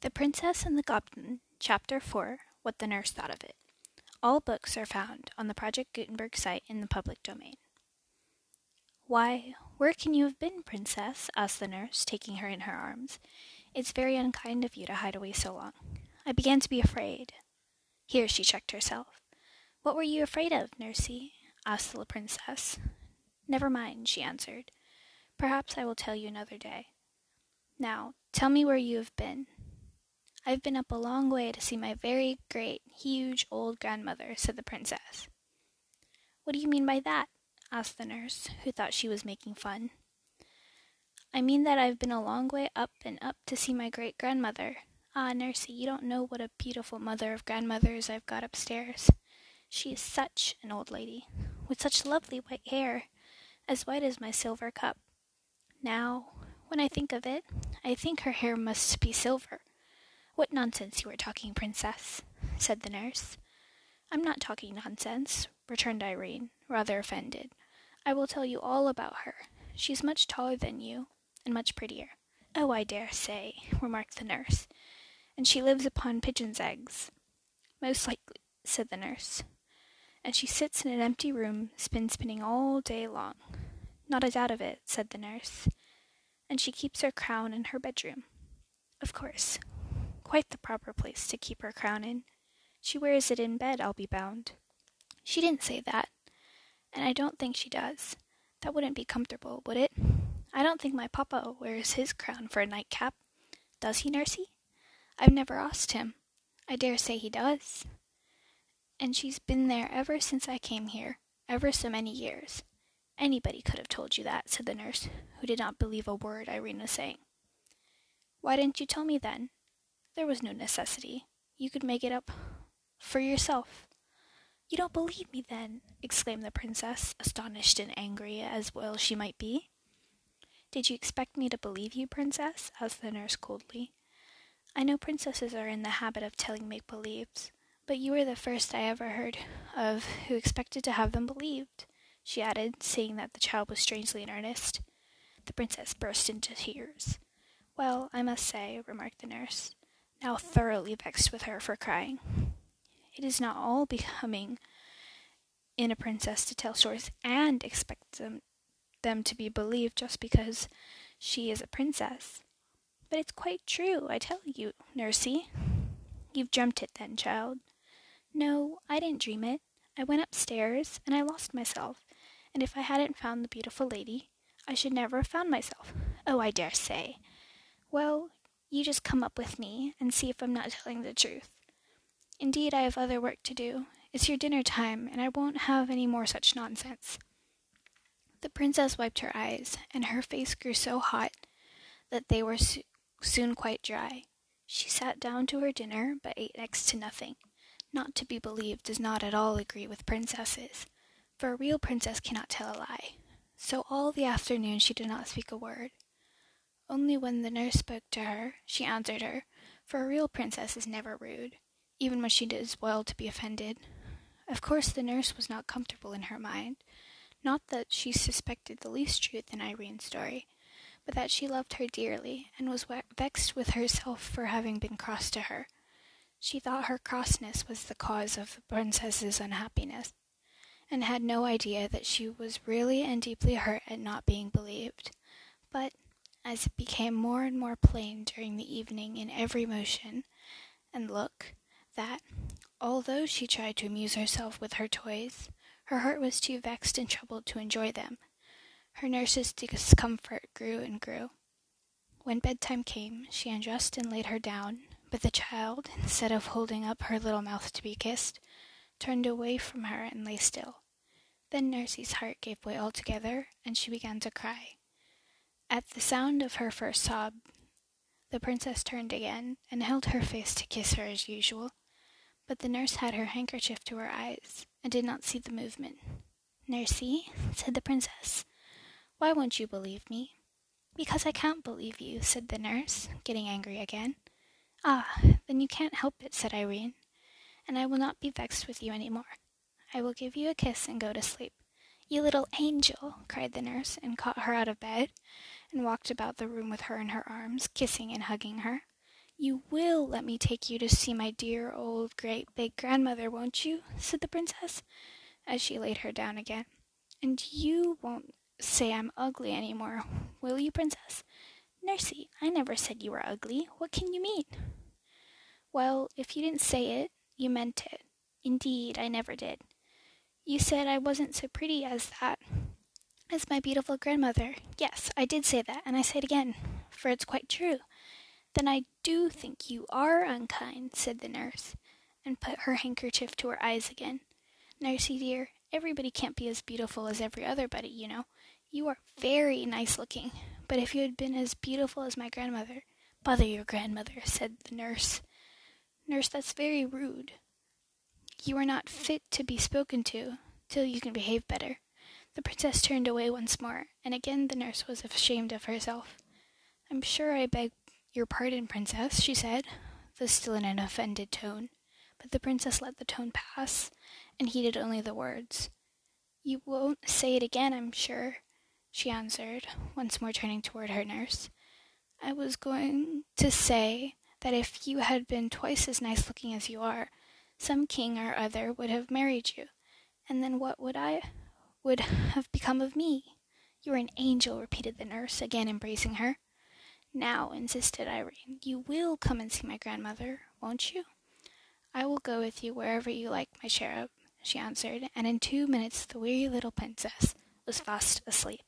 The Princess and the Goblin, Chapter 4 What the Nurse Thought of It. All books are found on the Project Gutenberg site in the public domain. Why, where can you have been, Princess? asked the nurse, taking her in her arms. It's very unkind of you to hide away so long. I began to be afraid. Here she checked herself. What were you afraid of, Nursey? asked the princess. Never mind, she answered. Perhaps I will tell you another day. Now, tell me where you have been. I've been up a long way to see my very great, huge old grandmother, said the princess. What do you mean by that? asked the nurse, who thought she was making fun. I mean that I've been a long way up and up to see my great grandmother. Ah, Nursey, you don't know what a beautiful mother of grandmothers I've got upstairs. She is such an old lady, with such lovely white hair, as white as my silver cup. Now, when I think of it, I think her hair must be silver. What nonsense you are talking, Princess, said the nurse. I'm not talking nonsense, returned Irene, rather offended. I will tell you all about her. She's much taller than you, and much prettier. Oh, I dare say, remarked the nurse. And she lives upon pigeons' eggs. Most likely, said the nurse. And she sits in an empty room, spin spinning all day long. Not a doubt of it, said the nurse. And she keeps her crown in her bedroom. Of course, quite the proper place to keep her crown in. She wears it in bed, I'll be bound. She didn't say that, and I don't think she does. That wouldn't be comfortable, would it? I don't think my papa wears his crown for a nightcap. Does he, Nursey? I've never asked him. I dare say he does. And she's been there ever since I came here, ever so many years. Anybody could have told you that, said the nurse, who did not believe a word Irene was saying. Why didn't you tell me then? There was no necessity. You could make it up for yourself. You don't believe me, then? exclaimed the princess, astonished and angry as well she might be. Did you expect me to believe you, princess? asked the nurse coldly. I know princesses are in the habit of telling make believes, but you were the first I ever heard of who expected to have them believed, she added, seeing that the child was strangely in earnest. The princess burst into tears. Well, I must say, remarked the nurse, now thoroughly vexed with her for crying. It is not all becoming in a princess to tell stories and expect them, them to be believed just because she is a princess. But it's quite true, I tell you, Nursey. You've dreamt it then, child. No, I didn't dream it. I went upstairs and I lost myself, and if I hadn't found the beautiful lady, I should never have found myself. Oh, I dare say. Well, you just come up with me and see if I'm not telling the truth. Indeed, I have other work to do. It's your dinner time, and I won't have any more such nonsense. The princess wiped her eyes, and her face grew so hot that they were so- soon quite dry. She sat down to her dinner, but ate next to nothing. Not to be believed does not at all agree with princesses, for a real princess cannot tell a lie. So all the afternoon she did not speak a word. Only when the nurse spoke to her, she answered her, for a real princess is never rude, even when she does well to be offended. Of course, the nurse was not comfortable in her mind. Not that she suspected the least truth in Irene's story, but that she loved her dearly, and was vexed with herself for having been cross to her. She thought her crossness was the cause of the princess's unhappiness, and had no idea that she was really and deeply hurt at not being believed. But as it became more and more plain during the evening in every motion and look that, although she tried to amuse herself with her toys, her heart was too vexed and troubled to enjoy them. Her nurse's discomfort grew and grew. When bedtime came, she undressed and laid her down, but the child, instead of holding up her little mouth to be kissed, turned away from her and lay still. Then Nursey's heart gave way altogether, and she began to cry. At the sound of her first sob, the princess turned again and held her face to kiss her as usual, but the nurse had her handkerchief to her eyes and did not see the movement. Nursey, said the princess, why won't you believe me? Because I can't believe you, said the nurse, getting angry again. Ah, then you can't help it, said Irene, and I will not be vexed with you any more. I will give you a kiss and go to sleep. You little angel, cried the nurse, and caught her out of bed, and walked about the room with her in her arms, kissing and hugging her. You will let me take you to see my dear old great big grandmother, won't you? said the princess, as she laid her down again. And you won't say I'm ugly any more, will you, princess? Nursey, I never said you were ugly. What can you mean? Well, if you didn't say it, you meant it. Indeed, I never did. You said I wasn't so pretty as that, as my beautiful grandmother. Yes, I did say that, and I say it again, for it's quite true. Then I do think you are unkind, said the nurse, and put her handkerchief to her eyes again. Nursey dear, everybody can't be as beautiful as every other body, you know. You are very nice looking, but if you had been as beautiful as my grandmother, bother your grandmother, said the nurse. Nurse, that's very rude. You are not fit to be spoken to till you can behave better. The princess turned away once more, and again the nurse was ashamed of herself. I'm sure I beg your pardon, princess, she said, though still in an offended tone. But the princess let the tone pass, and heeded only the words. You won't say it again, I'm sure, she answered, once more turning toward her nurse. I was going to say that if you had been twice as nice looking as you are, some king or other would have married you, and then what would I would have become of me? You are an angel, repeated the nurse, again embracing her. Now, insisted Irene, you will come and see my grandmother, won't you? I will go with you wherever you like, my cherub, she answered, and in two minutes the weary little princess was fast asleep.